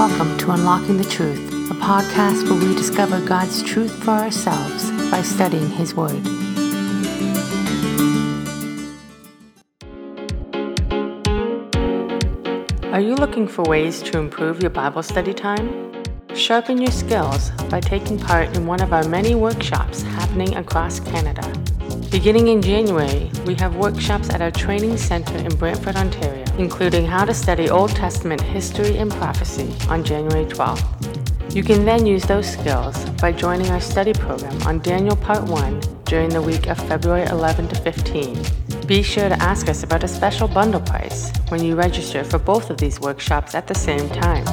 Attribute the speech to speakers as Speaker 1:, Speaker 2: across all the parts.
Speaker 1: Welcome to Unlocking the Truth, a podcast where we discover God's truth for ourselves by studying His Word. Are you looking for ways to improve your Bible study time? Sharpen your skills by taking part in one of our many workshops happening across Canada. Beginning in January, we have workshops at our training center in Brantford, Ontario, including how to study Old Testament history and prophecy on January 12th. You can then use those skills by joining our study program on Daniel Part 1 during the week of February 11 to 15. Be sure to ask us about a special bundle price when you register for both of these workshops at the same time.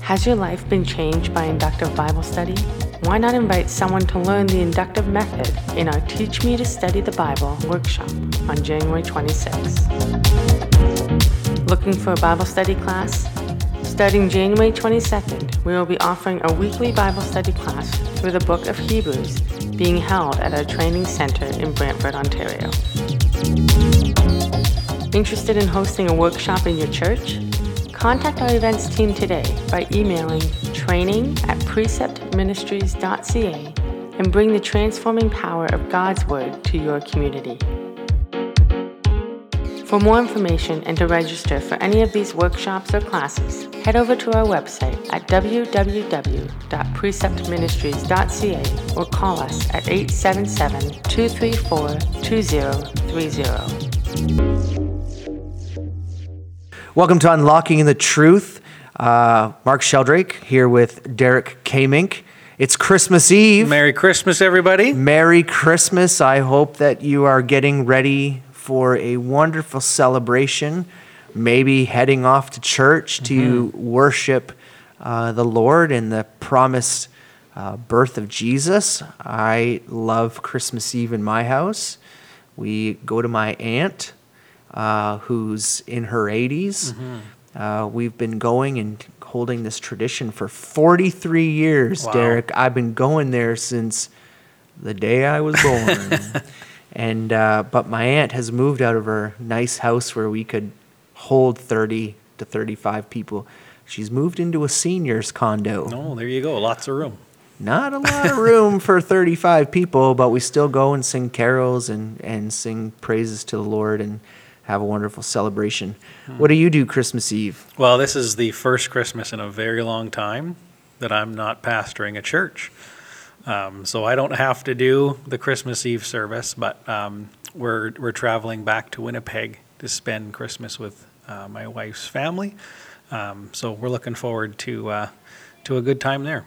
Speaker 1: Has your life been changed by inductive Bible study? Why not invite someone to learn the inductive method in our Teach Me to Study the Bible workshop on January 26. Looking for a Bible study class? Starting January 22nd, we will be offering a weekly Bible study class through the book of Hebrews being held at our training center in Brantford, Ontario. Interested in hosting a workshop in your church? Contact our events team today by emailing training at preceptministries.ca and bring the transforming power of God's Word to your community. For more information and to register for any of these workshops or classes, head over to our website at www.preceptministries.ca or call us at 877 234 2030.
Speaker 2: Welcome to Unlocking in the Truth. Uh, Mark Sheldrake here with Derek Kamink. It's Christmas Eve.
Speaker 3: Merry Christmas, everybody.
Speaker 2: Merry Christmas. I hope that you are getting ready for a wonderful celebration, maybe heading off to church to mm-hmm. worship uh, the Lord and the promised uh, birth of Jesus. I love Christmas Eve in my house. We go to my aunt uh, who's in her 80s. Mm-hmm. Uh, we've been going and holding this tradition for 43 years, wow. Derek. I've been going there since the day I was born. and uh, but my aunt has moved out of her nice house where we could hold 30 to 35 people. She's moved into a seniors condo.
Speaker 3: Oh, there you go. Lots of room.
Speaker 2: Not a lot of room for 35 people, but we still go and sing carols and, and sing praises to the Lord. And have a wonderful celebration. Hmm. What do you do Christmas Eve?
Speaker 3: Well, this is the first Christmas in a very long time that I'm not pastoring a church. Um, so I don't have to do the Christmas Eve service, but um, we're, we're traveling back to Winnipeg to spend Christmas with uh, my wife's family. Um, so we're looking forward to, uh, to a good time there.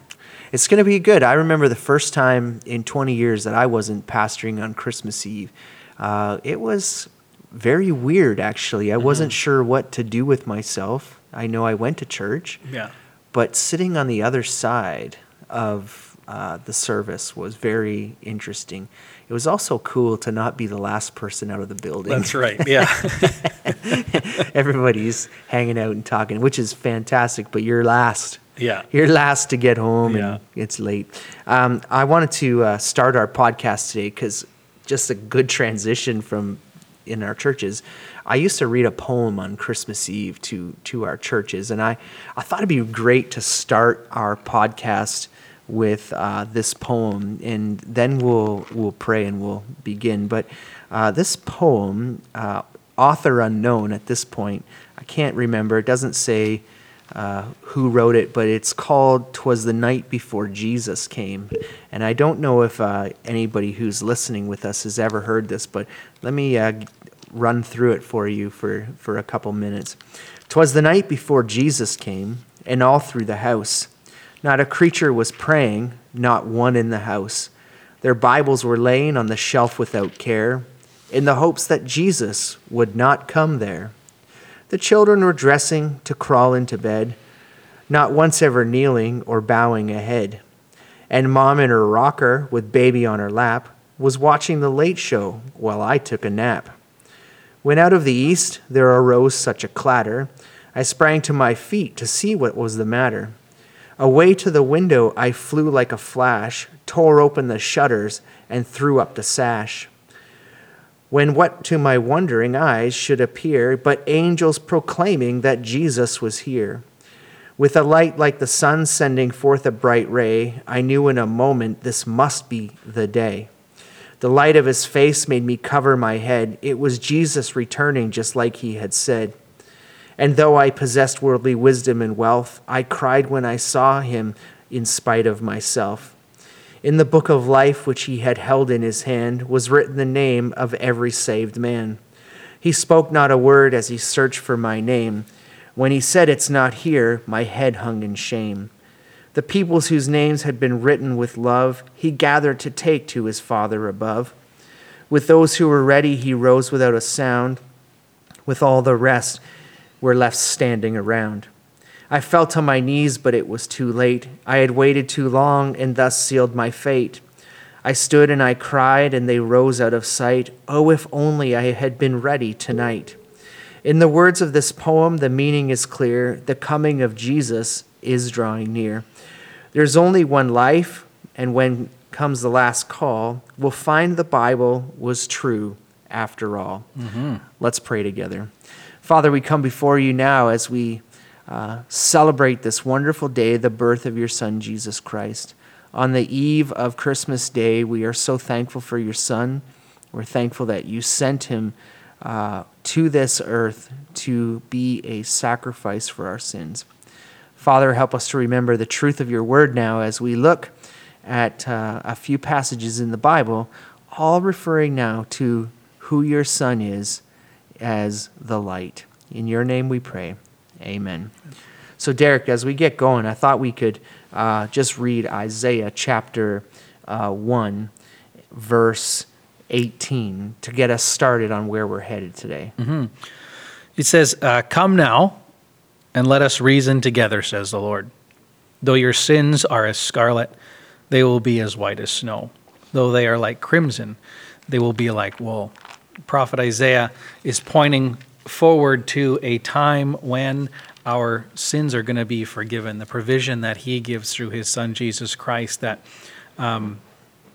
Speaker 2: It's going to be good. I remember the first time in 20 years that I wasn't pastoring on Christmas Eve. Uh, it was very weird, actually. I mm-hmm. wasn't sure what to do with myself. I know I went to church.
Speaker 3: Yeah.
Speaker 2: But sitting on the other side of uh, the service was very interesting. It was also cool to not be the last person out of the building.
Speaker 3: That's right. Yeah.
Speaker 2: Everybody's hanging out and talking, which is fantastic, but you're last.
Speaker 3: Yeah.
Speaker 2: You're last to get home yeah. and it's late. Um, I wanted to uh, start our podcast today because just a good transition from in our churches. I used to read a poem on Christmas Eve to to our churches, and I I thought it'd be great to start our podcast with uh, this poem, and then we'll we'll pray and we'll begin. But uh, this poem, uh, author unknown at this point, I can't remember. It doesn't say. Uh, who wrote it, but it's called "Twas the Night Before Jesus Came," and I don't know if uh, anybody who's listening with us has ever heard this, but let me uh, run through it for you for, for a couple minutes. Twas the night before Jesus came, and all through the house. Not a creature was praying, not one in the house. Their Bibles were laying on the shelf without care, in the hopes that Jesus would not come there. The children were dressing to crawl into bed, not once ever kneeling or bowing a head. And mom in her rocker, with baby on her lap, was watching the late show while I took a nap. When out of the east there arose such a clatter, I sprang to my feet to see what was the matter. Away to the window I flew like a flash, tore open the shutters, and threw up the sash. When what to my wondering eyes should appear but angels proclaiming that Jesus was here. With a light like the sun sending forth a bright ray, I knew in a moment this must be the day. The light of his face made me cover my head. It was Jesus returning just like he had said. And though I possessed worldly wisdom and wealth, I cried when I saw him in spite of myself. In the book of life which he had held in his hand was written the name of every saved man. He spoke not a word as he searched for my name. When he said, It's not here, my head hung in shame. The peoples whose names had been written with love, he gathered to take to his Father above. With those who were ready, he rose without a sound. With all the rest, were left standing around. I fell to my knees, but it was too late. I had waited too long and thus sealed my fate. I stood and I cried, and they rose out of sight. Oh, if only I had been ready tonight. In the words of this poem, the meaning is clear. The coming of Jesus is drawing near. There's only one life, and when comes the last call, we'll find the Bible was true after all. Mm-hmm. Let's pray together. Father, we come before you now as we uh, celebrate this wonderful day, the birth of your Son, Jesus Christ. On the eve of Christmas Day, we are so thankful for your Son. We're thankful that you sent him uh, to this earth to be a sacrifice for our sins. Father, help us to remember the truth of your word now as we look at uh, a few passages in the Bible, all referring now to who your Son is as the light. In your name we pray. Amen. So, Derek, as we get going, I thought we could uh, just read Isaiah chapter uh, 1, verse 18 to get us started on where we're headed today.
Speaker 3: Mm-hmm. It says, uh, Come now and let us reason together, says the Lord. Though your sins are as scarlet, they will be as white as snow. Though they are like crimson, they will be like wool. Prophet Isaiah is pointing forward to a time when our sins are going to be forgiven, the provision that he gives through his son Jesus Christ that um,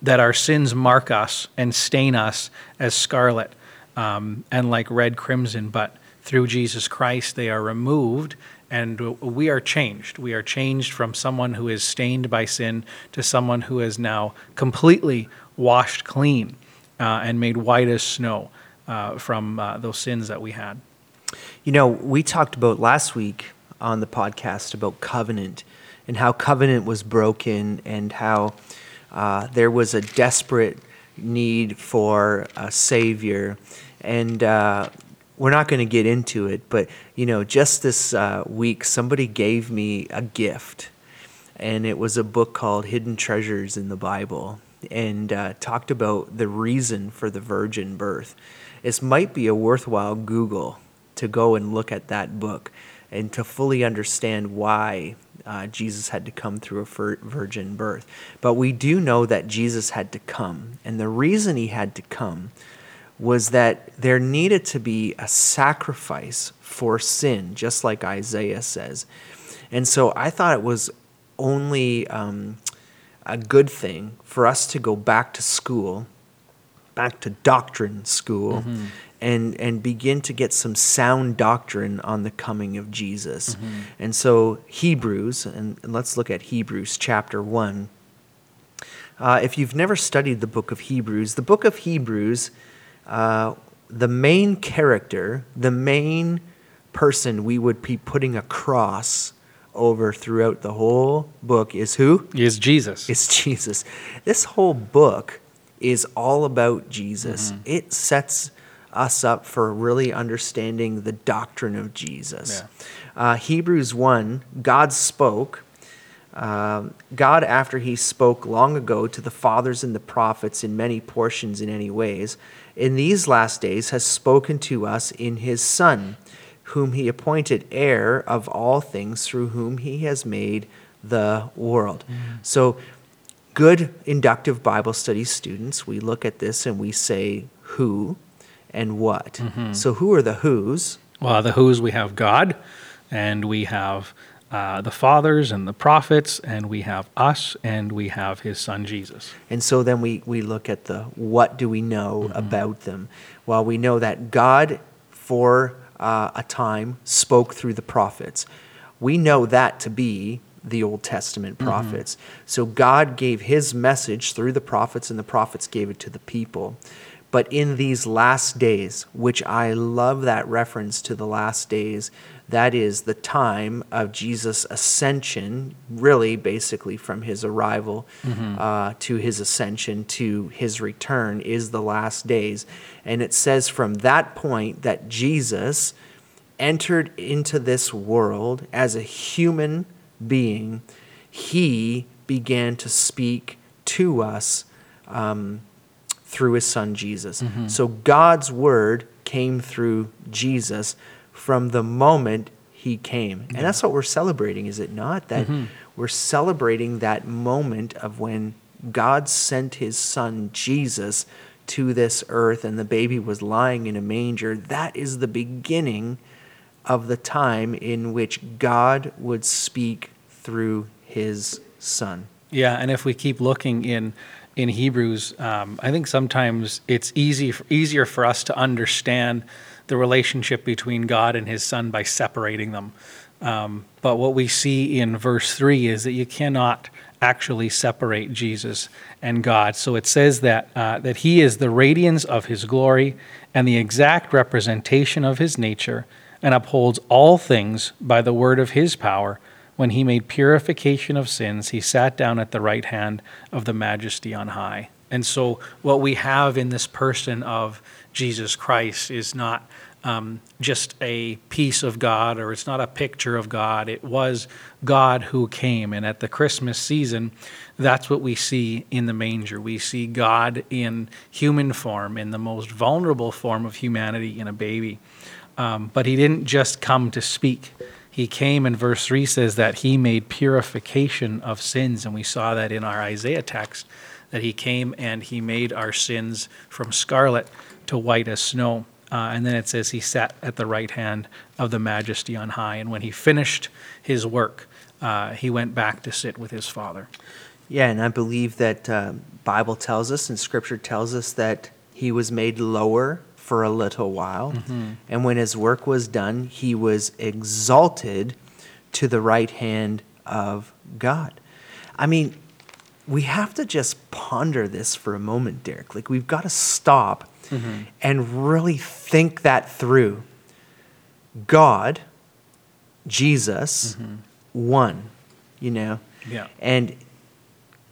Speaker 3: that our sins mark us and stain us as scarlet um, and like red crimson, but through Jesus Christ they are removed and we are changed. We are changed from someone who is stained by sin to someone who is now completely washed clean uh, and made white as snow uh, from uh, those sins that we had.
Speaker 2: You know, we talked about last week on the podcast about covenant and how covenant was broken and how uh, there was a desperate need for a savior, and uh, we're not going to get into it. But you know, just this uh, week, somebody gave me a gift, and it was a book called Hidden Treasures in the Bible, and uh, talked about the reason for the virgin birth. This might be a worthwhile Google to go and look at that book and to fully understand why uh, Jesus had to come through a virgin birth. But we do know that Jesus had to come. And the reason he had to come was that there needed to be a sacrifice for sin, just like Isaiah says. And so I thought it was only um, a good thing for us to go back to school, back to doctrine school, mm-hmm and and begin to get some sound doctrine on the coming of Jesus. Mm-hmm. And so Hebrews, and, let's look at Hebrews chapter one. Uh, if you've never studied the book of Hebrews, the book of Hebrews, uh, the main character, the main person we would be putting a cross over throughout the whole book is who?
Speaker 3: Is Jesus.
Speaker 2: It's Jesus. This whole book is all about Jesus. Mm-hmm. It sets us up for really understanding the doctrine of Jesus. Yeah. Uh, Hebrews 1, God spoke. Uh, God, after he spoke long ago to the fathers and the prophets in many portions in any ways, in these last days has spoken to us in his Son, whom he appointed heir of all things, through whom he has made the world. Mm. So, good inductive Bible study students, we look at this and we say, Who? and what. Mm-hmm. So, who are the who's?
Speaker 3: Well, the who's we have God, and we have uh, the fathers and the prophets, and we have us, and we have his son Jesus.
Speaker 2: And so then we, we look at the what do we know mm-hmm. about them? Well, we know that God, for uh, a time, spoke through the prophets. We know that to be the Old Testament prophets. Mm-hmm. So God gave his message through the prophets, and the prophets gave it to the people. But in these last days, which I love that reference to the last days, that is the time of Jesus' ascension, really, basically from his arrival mm-hmm. uh, to his ascension to his return, is the last days. And it says from that point that Jesus entered into this world as a human being, he began to speak to us. Um, through his son Jesus. Mm-hmm. So God's word came through Jesus from the moment he came. Yeah. And that's what we're celebrating, is it not? That mm-hmm. we're celebrating that moment of when God sent his son Jesus to this earth and the baby was lying in a manger. That is the beginning of the time in which God would speak through his son.
Speaker 3: Yeah, and if we keep looking in in Hebrews, um, I think sometimes it's easy easier for us to understand the relationship between God and His Son by separating them. Um, but what we see in verse three is that you cannot actually separate Jesus and God. So it says that uh, that He is the radiance of His glory and the exact representation of His nature, and upholds all things by the word of His power when he made purification of sins, he sat down at the right hand of the majesty on high. And so, what we have in this person of Jesus Christ is not um, just a piece of God or it's not a picture of God. It was God who came. And at the Christmas season, that's what we see in the manger. We see God in human form, in the most vulnerable form of humanity in a baby. Um, but he didn't just come to speak he came in verse 3 says that he made purification of sins and we saw that in our isaiah text that he came and he made our sins from scarlet to white as snow uh, and then it says he sat at the right hand of the majesty on high and when he finished his work uh, he went back to sit with his father
Speaker 2: yeah and i believe that uh, bible tells us and scripture tells us that he was made lower for a little while. Mm-hmm. And when his work was done, he was exalted to the right hand of God. I mean, we have to just ponder this for a moment, Derek. Like, we've got to stop mm-hmm. and really think that through. God, Jesus, mm-hmm. one, you know?
Speaker 3: Yeah.
Speaker 2: And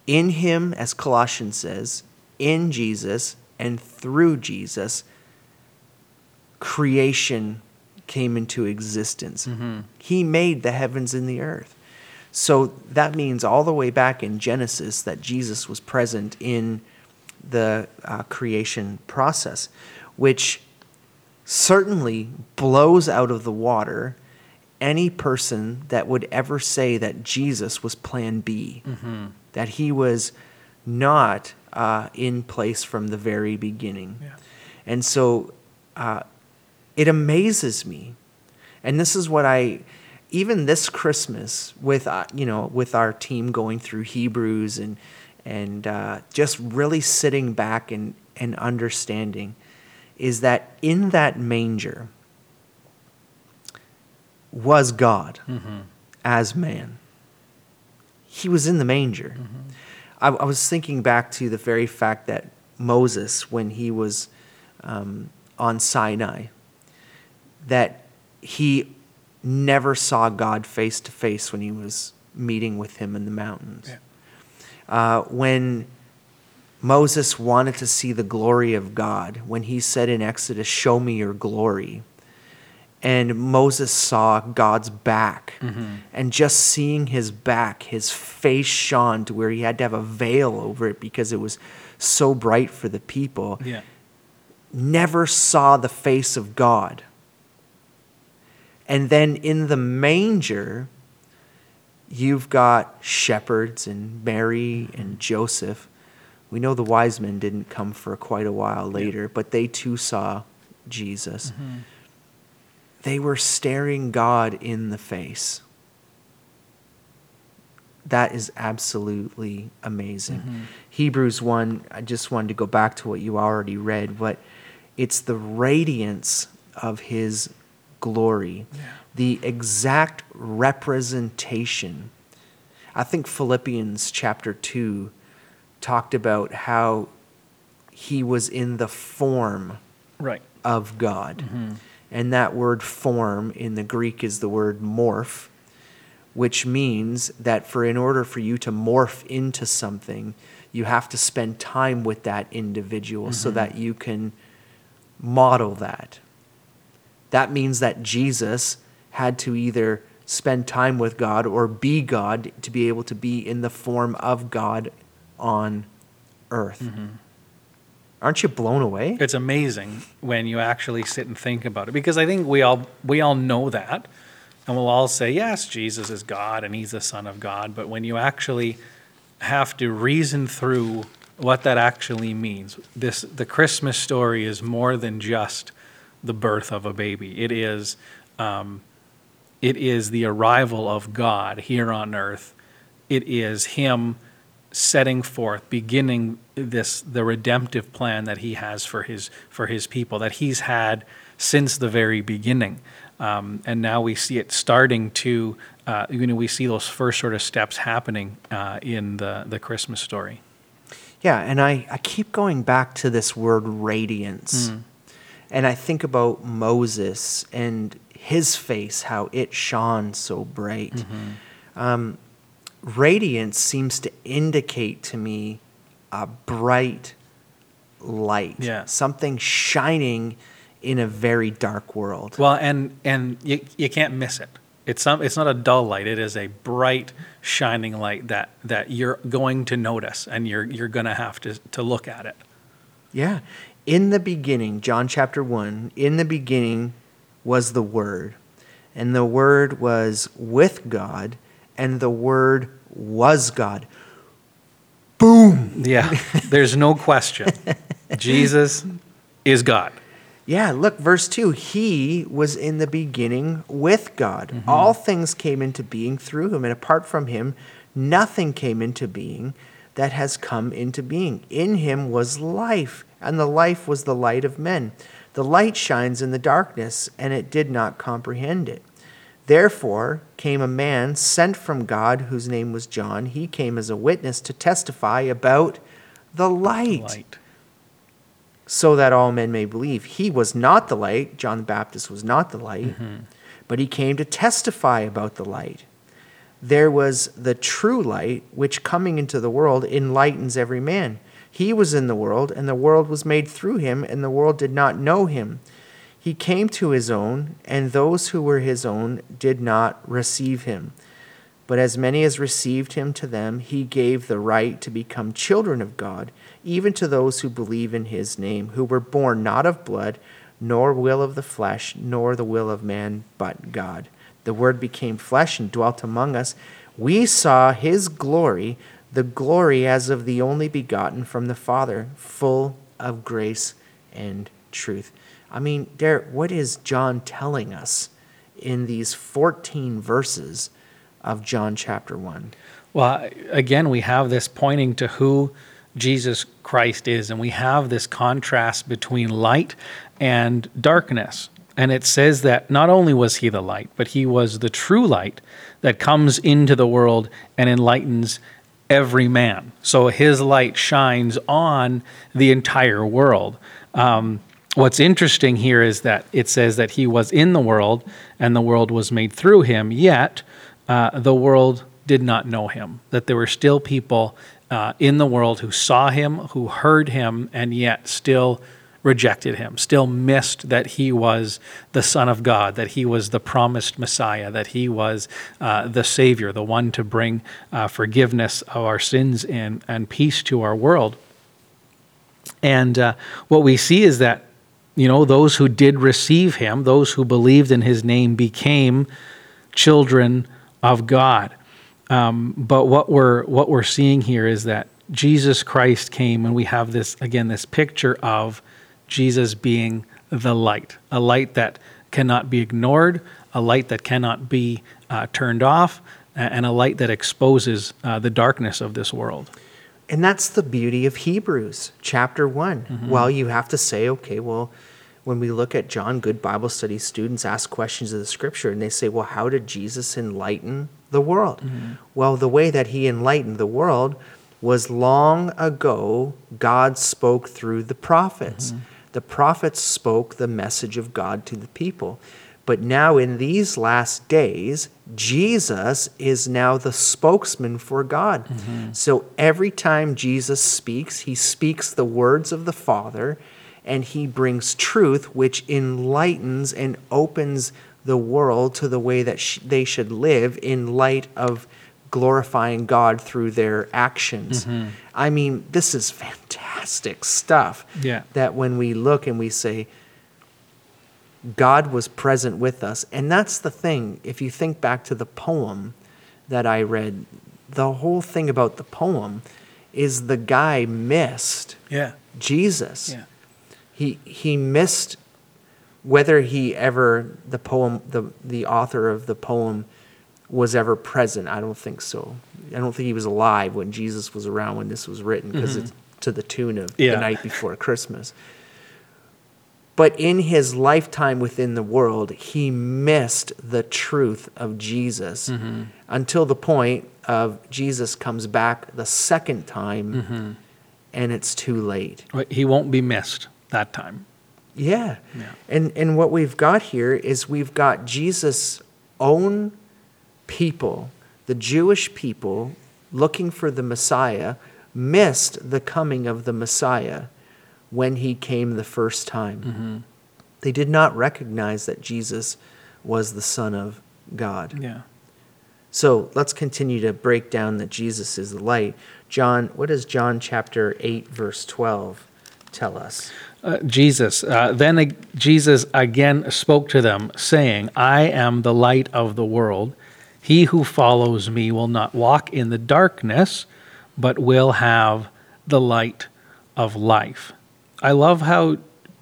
Speaker 2: in him, as Colossians says, in Jesus and through Jesus, creation came into existence. Mm-hmm. He made the heavens and the earth. So that means all the way back in Genesis that Jesus was present in the uh, creation process, which certainly blows out of the water any person that would ever say that Jesus was plan B, mm-hmm. that he was not uh, in place from the very beginning. Yeah. And so uh, it amazes me. And this is what I even this Christmas with uh, you know with our team going through Hebrews and and uh, just really sitting back and and understanding is that in that manger was God mm-hmm. as man. He was in the manger. Mm-hmm. I, I, was thinking back to the very fact that Moses, when he was um, on Sinai, that he never saw God face to face when he was meeting with him in the mountains. Yeah. Uh, when Moses wanted to see the glory of God, when he said in Exodus, Show me your glory. And Moses saw God's back. Mm-hmm. And just seeing his back, his face shone to where he had to have a veil over it because it was so bright for the people.
Speaker 3: Yeah.
Speaker 2: Never saw the face of God. And then in the manger, you've got shepherds and Mary and Joseph. We know the wise men didn't come for quite a while later, but they too saw Jesus. Mm-hmm. They were staring God in the face. That is absolutely amazing. Mm-hmm. Hebrews 1, I just wanted to go back to what you already read, but it's the radiance of his glory, yeah. the exact representation. I think Philippians chapter 2 talked about how he was in the form
Speaker 3: right.
Speaker 2: of God. Mm-hmm. And that word form in the Greek is the word morph, which means that for in order for you to morph into something, you have to spend time with that individual mm-hmm. so that you can model that. That means that Jesus had to either spend time with God or be God to be able to be in the form of God on earth. Mm-hmm. Aren't you blown away?
Speaker 3: It's amazing when you actually sit and think about it because I think we all we all know that and we'll all say yes Jesus is God and he's the son of God but when you actually have to reason through what that actually means this the Christmas story is more than just the birth of a baby it is um, it is the arrival of God here on earth it is him setting forth, beginning this the redemptive plan that he has for his for his people that he's had since the very beginning, um, and now we see it starting to uh, you know we see those first sort of steps happening uh, in the the Christmas story.
Speaker 2: Yeah, and I, I keep going back to this word radiance. Mm. And I think about Moses and his face, how it shone so bright. Mm-hmm. Um, radiance seems to indicate to me a bright light.
Speaker 3: Yeah.
Speaker 2: Something shining in a very dark world.
Speaker 3: Well, and and you, you can't miss it. It's some it's not a dull light. It is a bright shining light that that you're going to notice and you're you're going to have to to look at it.
Speaker 2: Yeah. In the beginning, John chapter 1, in the beginning was the word, and the word was with God and the Word was God. Boom!
Speaker 3: Yeah, there's no question. Jesus is God.
Speaker 2: Yeah, look, verse 2 He was in the beginning with God. Mm-hmm. All things came into being through him, and apart from him, nothing came into being that has come into being. In him was life, and the life was the light of men. The light shines in the darkness, and it did not comprehend it. Therefore came a man sent from God whose name was John. He came as a witness to testify about the light, light, so that all men may believe. He was not the light. John the Baptist was not the light, mm-hmm. but he came to testify about the light. There was the true light, which coming into the world enlightens every man. He was in the world, and the world was made through him, and the world did not know him. He came to his own, and those who were his own did not receive him. But as many as received him to them, he gave the right to become children of God, even to those who believe in his name, who were born not of blood, nor will of the flesh, nor the will of man, but God. The Word became flesh and dwelt among us. We saw his glory, the glory as of the only begotten from the Father, full of grace and truth. I mean, Derek, what is John telling us in these 14 verses of John chapter 1?
Speaker 3: Well, again, we have this pointing to who Jesus Christ is, and we have this contrast between light and darkness. And it says that not only was he the light, but he was the true light that comes into the world and enlightens every man. So his light shines on the entire world. Um, what's interesting here is that it says that he was in the world and the world was made through him, yet uh, the world did not know him. That there were still people uh, in the world who saw him, who heard him, and yet still rejected him, still missed that he was the Son of God, that he was the promised Messiah, that he was uh, the Savior, the one to bring uh, forgiveness of our sins and, and peace to our world. And uh, what we see is that you know, those who did receive him, those who believed in his name, became children of God. Um, but what we're what we're seeing here is that Jesus Christ came, and we have this again this picture of Jesus being the light, a light that cannot be ignored, a light that cannot be uh, turned off, and a light that exposes uh, the darkness of this world.
Speaker 2: And that's the beauty of Hebrews chapter one. Mm-hmm. Well, you have to say, okay, well, when we look at John, good Bible study students ask questions of the scripture and they say, well, how did Jesus enlighten the world? Mm-hmm. Well, the way that he enlightened the world was long ago, God spoke through the prophets. Mm-hmm. The prophets spoke the message of God to the people. But now, in these last days, Jesus is now the spokesman for God. Mm-hmm. So every time Jesus speaks, he speaks the words of the Father and he brings truth, which enlightens and opens the world to the way that sh- they should live in light of glorifying God through their actions. Mm-hmm. I mean, this is fantastic stuff.
Speaker 3: Yeah.
Speaker 2: That when we look and we say, God was present with us. And that's the thing. If you think back to the poem that I read, the whole thing about the poem is the guy missed
Speaker 3: yeah.
Speaker 2: Jesus.
Speaker 3: Yeah.
Speaker 2: He he missed whether he ever the poem the the author of the poem was ever present. I don't think so. I don't think he was alive when Jesus was around when this was written because mm-hmm. it's to the tune of yeah. the night before Christmas. But in his lifetime within the world, he missed the truth of Jesus mm-hmm. until the point of Jesus comes back the second time mm-hmm. and it's too late.
Speaker 3: He won't be missed that time.
Speaker 2: Yeah.
Speaker 3: yeah.
Speaker 2: And and what we've got here is we've got Jesus' own people, the Jewish people looking for the Messiah, missed the coming of the Messiah when he came the first time. Mm-hmm. They did not recognize that Jesus was the Son of God.
Speaker 3: Yeah.
Speaker 2: So let's continue to break down that Jesus is the light. John, what does John chapter 8, verse 12 tell us?
Speaker 3: Uh, Jesus. Uh, then uh, Jesus again spoke to them, saying, I am the light of the world. He who follows me will not walk in the darkness, but will have the light of life. I love how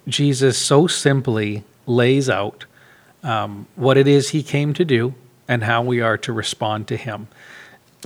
Speaker 3: Jesus so simply lays out um, what it is he came to do and how we are to respond to him.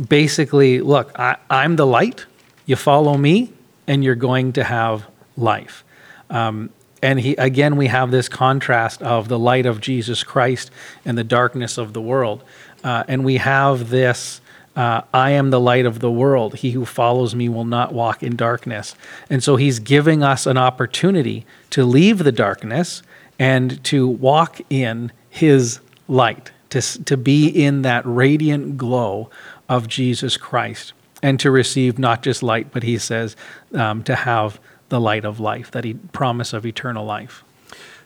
Speaker 3: Basically, look, I, I'm the light, you follow me, and you're going to have life. Um, and he again we have this contrast of the light of Jesus Christ and the darkness of the world, uh, and we have this. Uh, I am the light of the world. He who follows me will not walk in darkness. And so he's giving us an opportunity to leave the darkness and to walk in his light, to, to be in that radiant glow of Jesus Christ, and to receive not just light, but he says um, to have the light of life, that he promise of eternal life.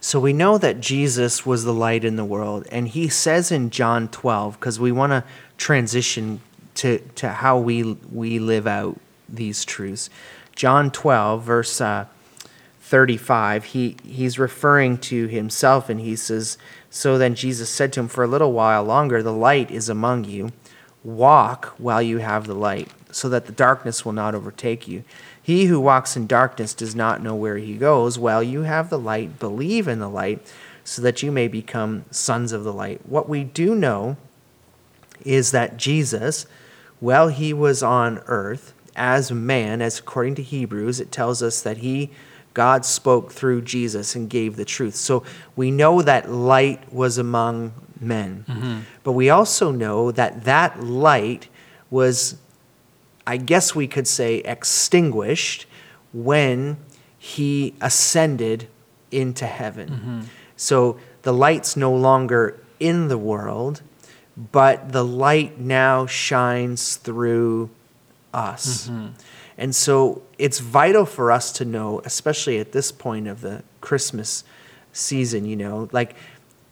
Speaker 2: So we know that Jesus was the light in the world, and he says in John 12, because we want to transition to, to how we, we live out these truths. John 12, verse uh, 35, he, he's referring to himself, and he says, So then Jesus said to him, For a little while longer, the light is among you. Walk while you have the light, so that the darkness will not overtake you. He who walks in darkness does not know where he goes. While you have the light, believe in the light, so that you may become sons of the light. What we do know is that Jesus, while he was on earth as man, as according to Hebrews, it tells us that he God spoke through Jesus and gave the truth. So we know that light was among men. Mm-hmm. But we also know that that light was I guess we could say, extinguished when he ascended into heaven. Mm-hmm. So the light's no longer in the world, but the light now shines through us. Mm-hmm. And so it's vital for us to know, especially at this point of the Christmas season, you know, like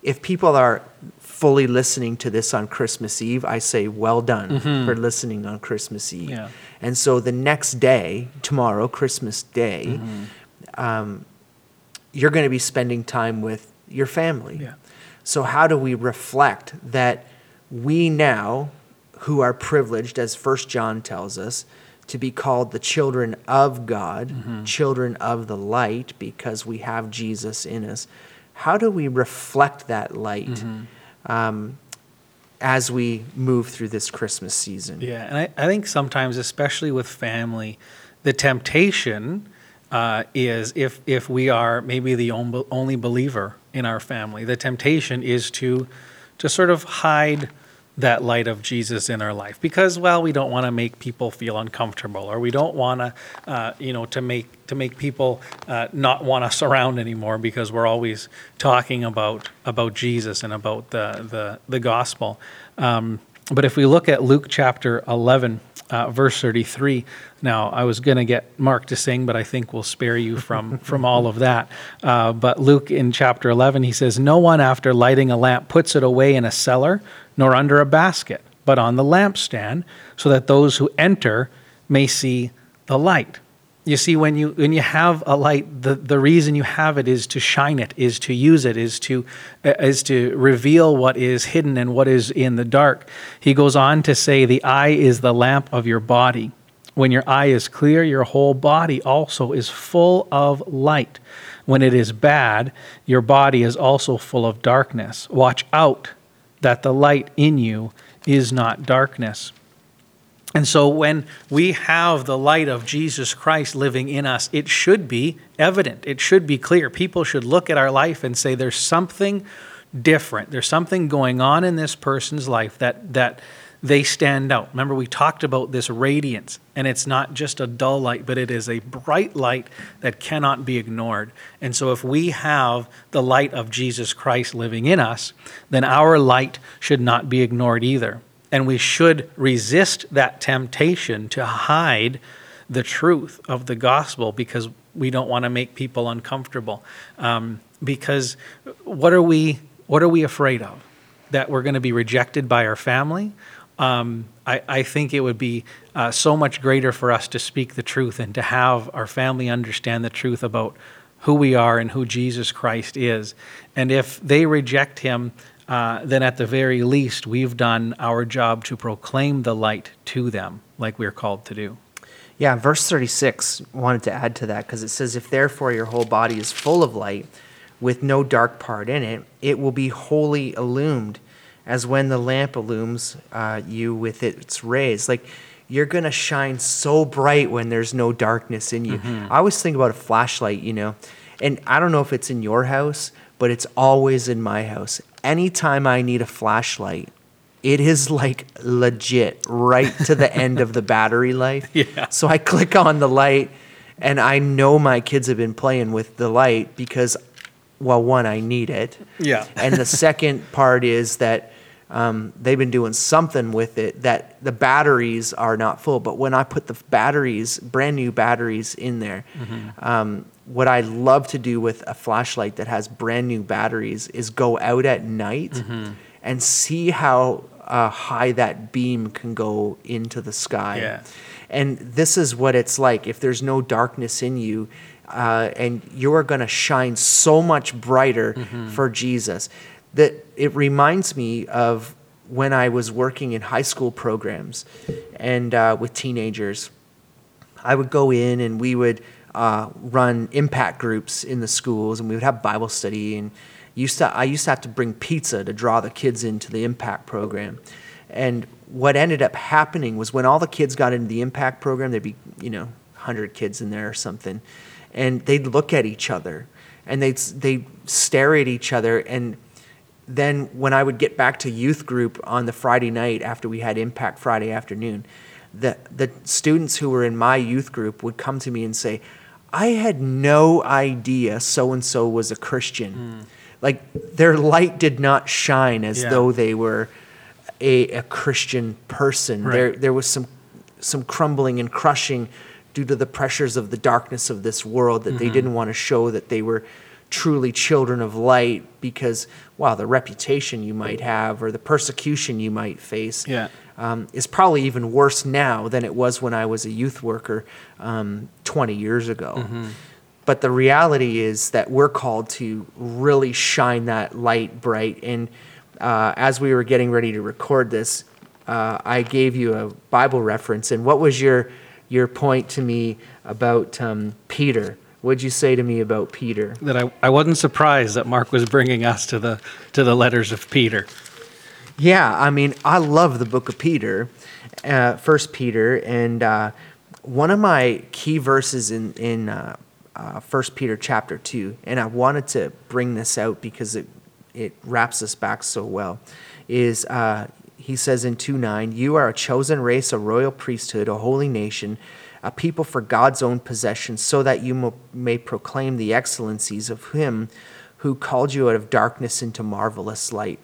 Speaker 2: if people are fully listening to this on Christmas Eve, I say, well done mm-hmm. for listening on Christmas Eve.
Speaker 3: Yeah.
Speaker 2: And so the next day, tomorrow, Christmas Day, mm-hmm. um, you're going to be spending time with your family.
Speaker 3: Yeah.
Speaker 2: So, how do we reflect that we now, who are privileged, as First John tells us, to be called the children of God, mm-hmm. children of the light, because we have Jesus in us? How do we reflect that light? Mm-hmm um, as we move through this Christmas season.
Speaker 3: Yeah, and I, I think sometimes, especially with family, the temptation uh, is if if we are maybe the only believer in our family, the temptation is to to sort of hide that light of Jesus in our life. Because well we don't want to make people feel uncomfortable or we don't want to uh, you know to make to make people uh, not want us around anymore because we're always talking about about Jesus and about the the, the gospel. Um, but if we look at Luke chapter 11 uh, verse 33 now I was going to get Mark to sing but I think we'll spare you from from all of that uh, but Luke in chapter 11 he says no one after lighting a lamp puts it away in a cellar nor under a basket, but on the lampstand, so that those who enter may see the light. You see, when you when you have a light, the, the reason you have it is to shine it, is to use it, is to uh, is to reveal what is hidden and what is in the dark. He goes on to say, "The eye is the lamp of your body. When your eye is clear, your whole body also is full of light. When it is bad, your body is also full of darkness. Watch out that the light in you is not darkness. And so when we have the light of Jesus Christ living in us, it should be evident. It should be clear. People should look at our life and say there's something different. There's something going on in this person's life that that they stand out. Remember, we talked about this radiance, and it's not just a dull light, but it is a bright light that cannot be ignored. And so, if we have the light of Jesus Christ living in us, then our light should not be ignored either. And we should resist that temptation to hide the truth of the gospel because we don't want to make people uncomfortable. Um, because what are we what are we afraid of? That we're going to be rejected by our family? um, I, I, think it would be uh, so much greater for us to speak the truth and to have our family understand the truth about who we are and who Jesus Christ is. And if they reject him, uh, then at the very least, we've done our job to proclaim the light to them, like we're called to do.
Speaker 2: Yeah, verse 36 wanted to add to that because it says, If therefore your whole body is full of light, with no dark part in it, it will be wholly illumined as when the lamp illumines uh, you with its rays. Like you're going to shine so bright when there's no darkness in you. Mm-hmm. I always think about a flashlight, you know, and I don't know if it's in your house, but it's always in my house. Anytime I need a flashlight, it is like legit right to the end of the battery life.
Speaker 3: Yeah.
Speaker 2: So I click on the light and I know my kids have been playing with the light because well one I need it.
Speaker 3: Yeah.
Speaker 2: and the second part is that um, they've been doing something with it that the batteries are not full. But when I put the batteries, brand new batteries in there, mm-hmm. um, what I love to do with a flashlight that has brand new batteries is go out at night mm-hmm. and see how uh, high that beam can go into the sky.
Speaker 3: Yeah.
Speaker 2: And this is what it's like if there's no darkness in you. Uh, and you are going to shine so much brighter mm-hmm. for Jesus that it reminds me of when I was working in high school programs and uh, with teenagers. I would go in and we would uh, run impact groups in the schools and we would have Bible study and used to, I used to have to bring pizza to draw the kids into the impact program. And what ended up happening was when all the kids got into the impact program, there'd be, you know, 100 kids in there or something, and they'd look at each other and they'd, they'd stare at each other and then when I would get back to youth group on the Friday night after we had Impact Friday afternoon, the, the students who were in my youth group would come to me and say, I had no idea so and so was a Christian. Mm. Like their light did not shine as yeah. though they were a, a Christian person. Right. There, there was some, some crumbling and crushing due to the pressures of the darkness of this world that mm-hmm. they didn't want to show that they were truly children of light because, wow, the reputation you might have or the persecution you might face
Speaker 3: yeah.
Speaker 2: Um, is probably even worse now than it was when I was a youth worker um, 20 years ago. Mm-hmm. But the reality is that we're called to really shine that light bright. And uh, as we were getting ready to record this, uh, I gave you a Bible reference. And what was your your point to me about um, Peter? What'd you say to me about Peter?
Speaker 3: That I, I wasn't surprised that Mark was bringing us to the to the letters of Peter.
Speaker 2: Yeah, I mean, I love the book of Peter, uh, First Peter, and uh, one of my key verses in in uh, uh, 1 Peter chapter 2, and I wanted to bring this out because it, it wraps us back so well, is uh, he says in 2 9, You are a chosen race, a royal priesthood, a holy nation, a people for God's own possession, so that you may proclaim the excellencies of him who called you out of darkness into marvelous light.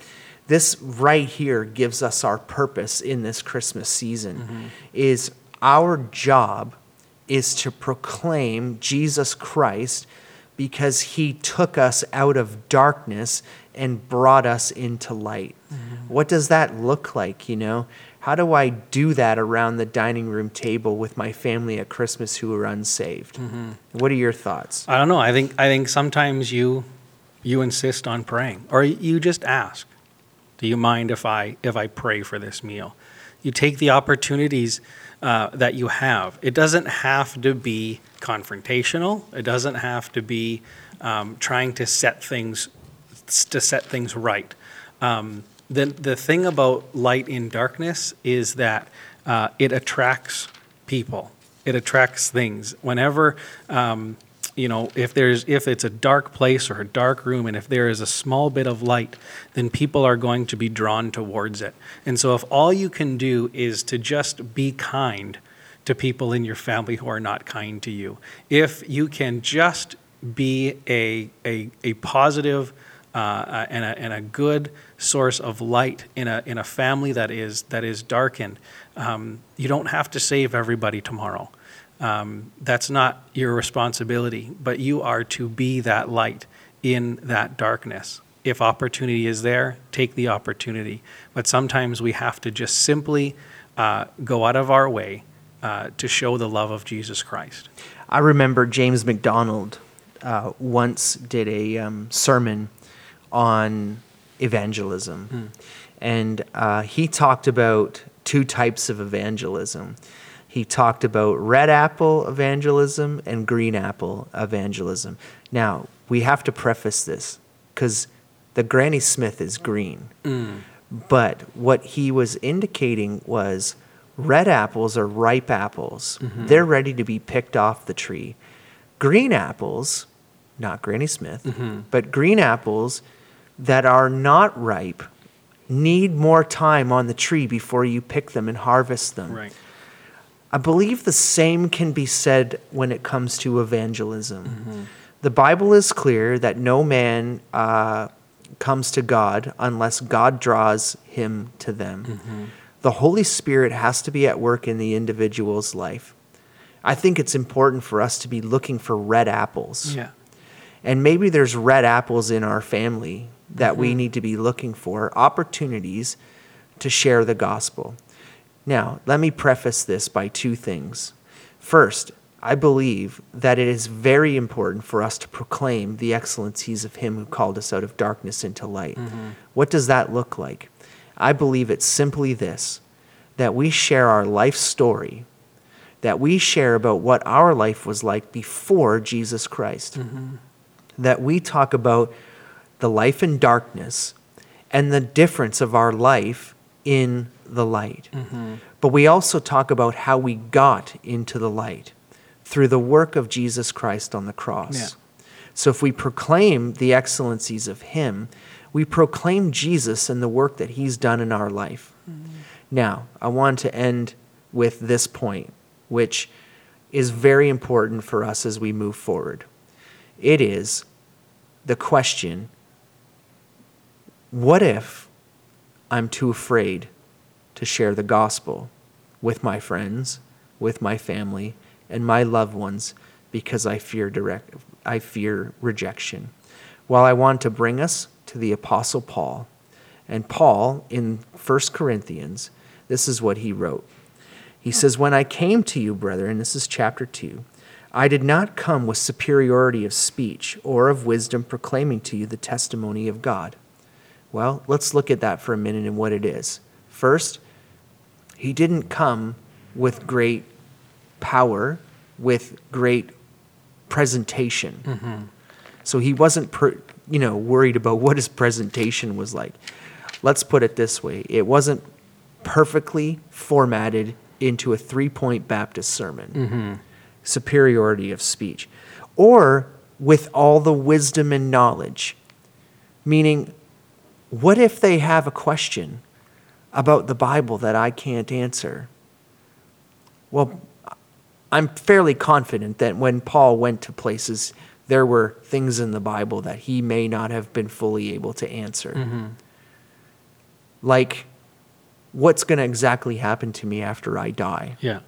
Speaker 2: This right here gives us our purpose in this Christmas season mm-hmm. is our job is to proclaim Jesus Christ because he took us out of darkness and brought us into light. Mm-hmm. What does that look like, you know? How do I do that around the dining room table with my family at Christmas who are unsaved? Mm-hmm. What are your thoughts?
Speaker 3: I don't know. I think I think sometimes you you insist on praying or you just ask, "Do you mind if I if I pray for this meal?" You take the opportunities uh, that you have. It doesn't have to be confrontational. It doesn't have to be um, trying to set things to set things right. Um, the, the thing about light in darkness is that uh, it attracts people. It attracts things. Whenever, um, you know, if there's if it's a dark place or a dark room, and if there is a small bit of light, then people are going to be drawn towards it. And so, if all you can do is to just be kind to people in your family who are not kind to you, if you can just be a a, a positive uh, uh, and, a, and a good source of light in a, in a family that is, that is darkened. Um, you don't have to save everybody tomorrow. Um, that's not your responsibility, but you are to be that light in that darkness. If opportunity is there, take the opportunity. But sometimes we have to just simply uh, go out of our way uh, to show the love of Jesus Christ.
Speaker 2: I remember James MacDonald uh, once did a um, sermon on evangelism. Hmm. And uh, he talked about two types of evangelism. He talked about red apple evangelism and green apple evangelism. Now, we have to preface this because the Granny Smith is green. Mm. But what he was indicating was red apples are ripe apples, mm-hmm. they're ready to be picked off the tree. Green apples, not Granny Smith, mm-hmm. but green apples that are not ripe need more time on the tree before you pick them and harvest them.
Speaker 3: Right.
Speaker 2: I believe the same can be said when it comes to evangelism. Mm-hmm. The Bible is clear that no man uh, comes to God unless God draws him to them. Mm-hmm. The Holy Spirit has to be at work in the individual's life. I think it's important for us to be looking for red apples.
Speaker 3: Yeah.
Speaker 2: And maybe there's red apples in our family that mm-hmm. we need to be looking for opportunities to share the gospel. Now, let me preface this by two things. First, I believe that it is very important for us to proclaim the excellencies of Him who called us out of darkness into light. Mm-hmm. What does that look like? I believe it's simply this that we share our life story, that we share about what our life was like before Jesus Christ, mm-hmm. that we talk about the life in darkness and the difference of our life in the light. Mm-hmm. But we also talk about how we got into the light through the work of Jesus Christ on the cross. Yeah. So if we proclaim the excellencies of Him, we proclaim Jesus and the work that He's done in our life. Mm-hmm. Now, I want to end with this point, which is very important for us as we move forward. It is the question what if I'm too afraid to share the gospel with my friends, with my family, and my loved ones because I fear direct I fear rejection? Well, I want to bring us to the apostle Paul. And Paul in 1 Corinthians, this is what he wrote. He says, When I came to you, brethren, this is chapter 2, I did not come with superiority of speech or of wisdom proclaiming to you the testimony of God. Well, let's look at that for a minute and what it is. First, he didn't come with great power, with great presentation. Mm-hmm. So he wasn't, per, you know, worried about what his presentation was like. Let's put it this way: it wasn't perfectly formatted into a three-point Baptist sermon. Mm-hmm. Superiority of speech, or with all the wisdom and knowledge. Meaning, what if they have a question about the Bible that I can't answer? Well, I'm fairly confident that when Paul went to places, there were things in the Bible that he may not have been fully able to answer. Mm-hmm. Like, what's going to exactly happen to me after I die?
Speaker 3: Yeah.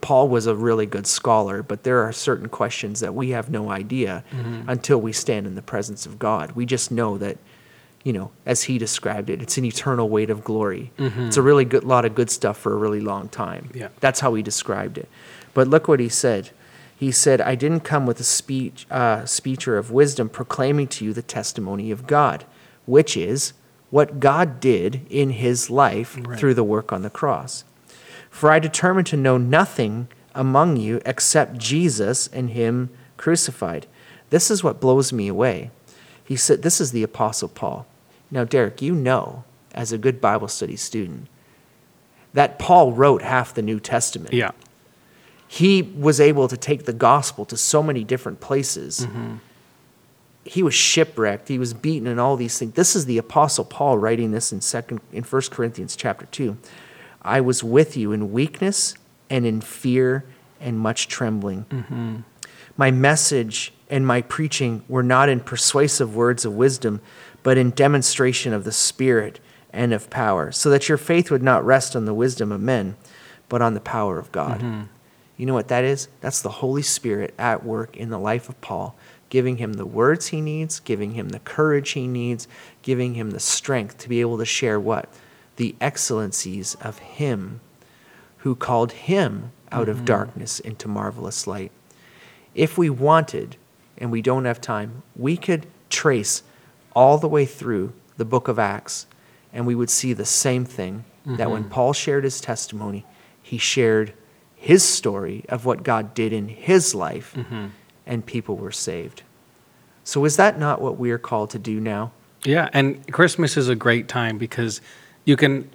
Speaker 2: Paul was a really good scholar, but there are certain questions that we have no idea mm-hmm. until we stand in the presence of God. We just know that, you know, as he described it, it's an eternal weight of glory. Mm-hmm. It's a really good lot of good stuff for a really long time.
Speaker 3: Yeah.
Speaker 2: That's how he described it. But look what he said. He said, "I didn't come with a speech, uh, speecher of wisdom, proclaiming to you the testimony of God, which is what God did in His life right. through the work on the cross." For I determined to know nothing among you except Jesus and Him crucified. This is what blows me away. He said, This is the Apostle Paul. Now, Derek, you know, as a good Bible study student, that Paul wrote half the New Testament.
Speaker 3: Yeah.
Speaker 2: He was able to take the gospel to so many different places. Mm-hmm. He was shipwrecked. He was beaten, and all these things. This is the Apostle Paul writing this in second in First Corinthians chapter two. I was with you in weakness and in fear and much trembling. Mm-hmm. My message and my preaching were not in persuasive words of wisdom, but in demonstration of the Spirit and of power, so that your faith would not rest on the wisdom of men, but on the power of God. Mm-hmm. You know what that is? That's the Holy Spirit at work in the life of Paul, giving him the words he needs, giving him the courage he needs, giving him the strength to be able to share what? the excellencies of Him who called Him out mm-hmm. of darkness into marvelous light. If we wanted, and we don't have time, we could trace all the way through the book of Acts, and we would see the same thing mm-hmm. that when mm-hmm. Paul shared his testimony, he shared his story of what God did in his life, mm-hmm. and people were saved. So, is that not what we are called to do now?
Speaker 3: Yeah, and Christmas is a great time because you can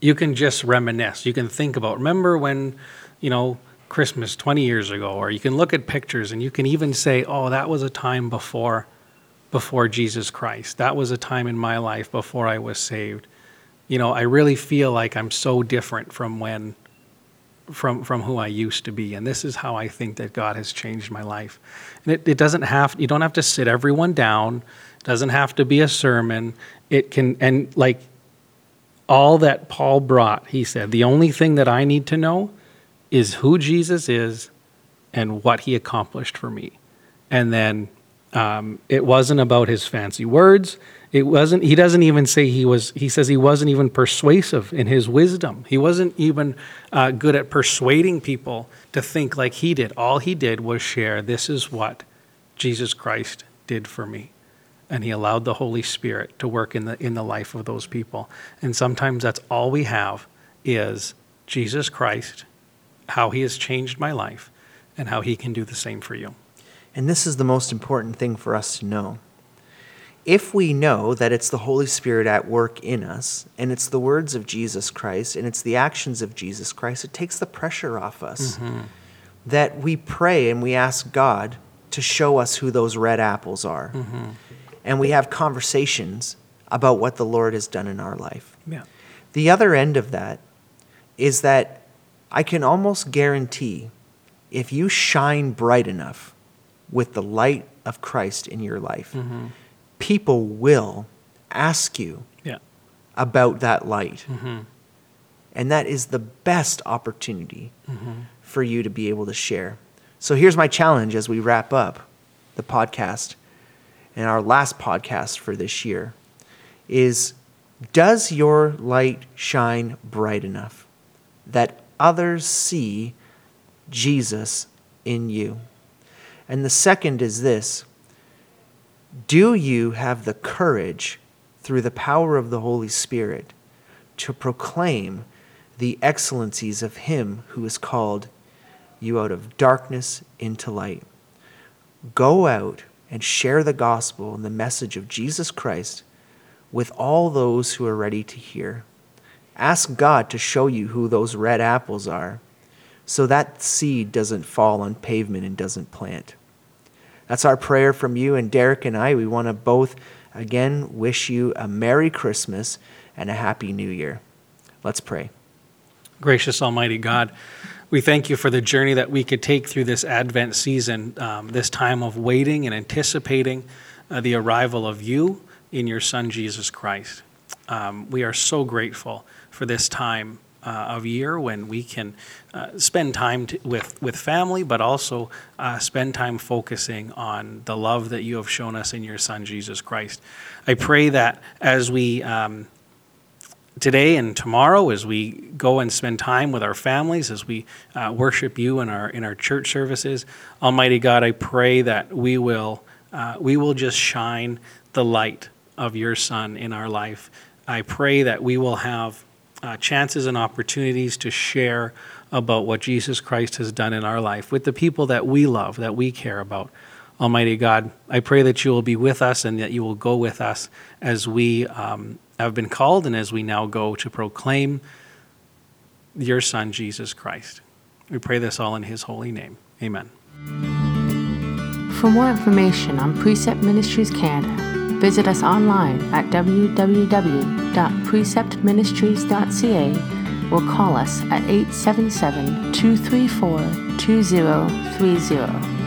Speaker 3: you can just reminisce. You can think about remember when, you know, Christmas 20 years ago or you can look at pictures and you can even say, "Oh, that was a time before before Jesus Christ. That was a time in my life before I was saved." You know, I really feel like I'm so different from when from from who I used to be. And this is how I think that God has changed my life. And it, it doesn't have you don't have to sit everyone down. It doesn't have to be a sermon. It can and like all that Paul brought, he said, the only thing that I need to know is who Jesus is and what he accomplished for me. And then um, it wasn't about his fancy words. It wasn't, he doesn't even say he was, he says he wasn't even persuasive in his wisdom. He wasn't even uh, good at persuading people to think like he did. All he did was share, this is what Jesus Christ did for me and he allowed the Holy Spirit to work in the in the life of those people. And sometimes that's all we have is Jesus Christ, how he has changed my life, and how he can do the same for you.
Speaker 2: And this is the most important thing for us to know. If we know that it's the Holy Spirit at work in us, and it's the words of Jesus Christ, and it's the actions of Jesus Christ, it takes the pressure off us. Mm-hmm. That we pray and we ask God to show us who those red apples are. Mm-hmm and we have conversations about what the Lord has done in our life.
Speaker 3: Yeah.
Speaker 2: The other end of that is that I can almost guarantee if you shine bright enough with the light of Christ in your life, mm-hmm. people will ask you
Speaker 3: yeah.
Speaker 2: about that light. Mm-hmm. And that is the best opportunity mm-hmm. for you to be able to share. So here's my challenge as we wrap up the podcast and our last podcast for this year is Does your light shine bright enough that others see Jesus in you? And the second is this Do you have the courage through the power of the Holy Spirit to proclaim the excellencies of Him who has called you out of darkness into light? Go out and share the gospel and the message of Jesus Christ with all those who are ready to hear. Ask God to show you who those red apples are so that seed doesn't fall on pavement and doesn't plant. That's our prayer from you and Derek and I. We want to both, again, wish you a Merry Christmas and a Happy New Year. Let's pray.
Speaker 3: Gracious Almighty God, we thank you for the journey that we could take through this Advent season, um, this time of waiting and anticipating uh, the arrival of you in your Son, Jesus Christ. Um, we are so grateful for this time uh, of year when we can uh, spend time with, with family, but also uh, spend time focusing on the love that you have shown us in your Son, Jesus Christ. I pray that as we um, today and tomorrow as we go and spend time with our families as we uh, worship you in our in our church services almighty god i pray that we will uh, we will just shine the light of your son in our life i pray that we will have uh, chances and opportunities to share about what jesus christ has done in our life with the people that we love that we care about almighty god i pray that you will be with us and that you will go with us as we um, have been called and as we now go to proclaim your Son, Jesus Christ. We pray this all in his holy name. Amen.
Speaker 1: For more information on Precept Ministries Canada, visit us online at www.preceptministries.ca or call us at 877 234 2030.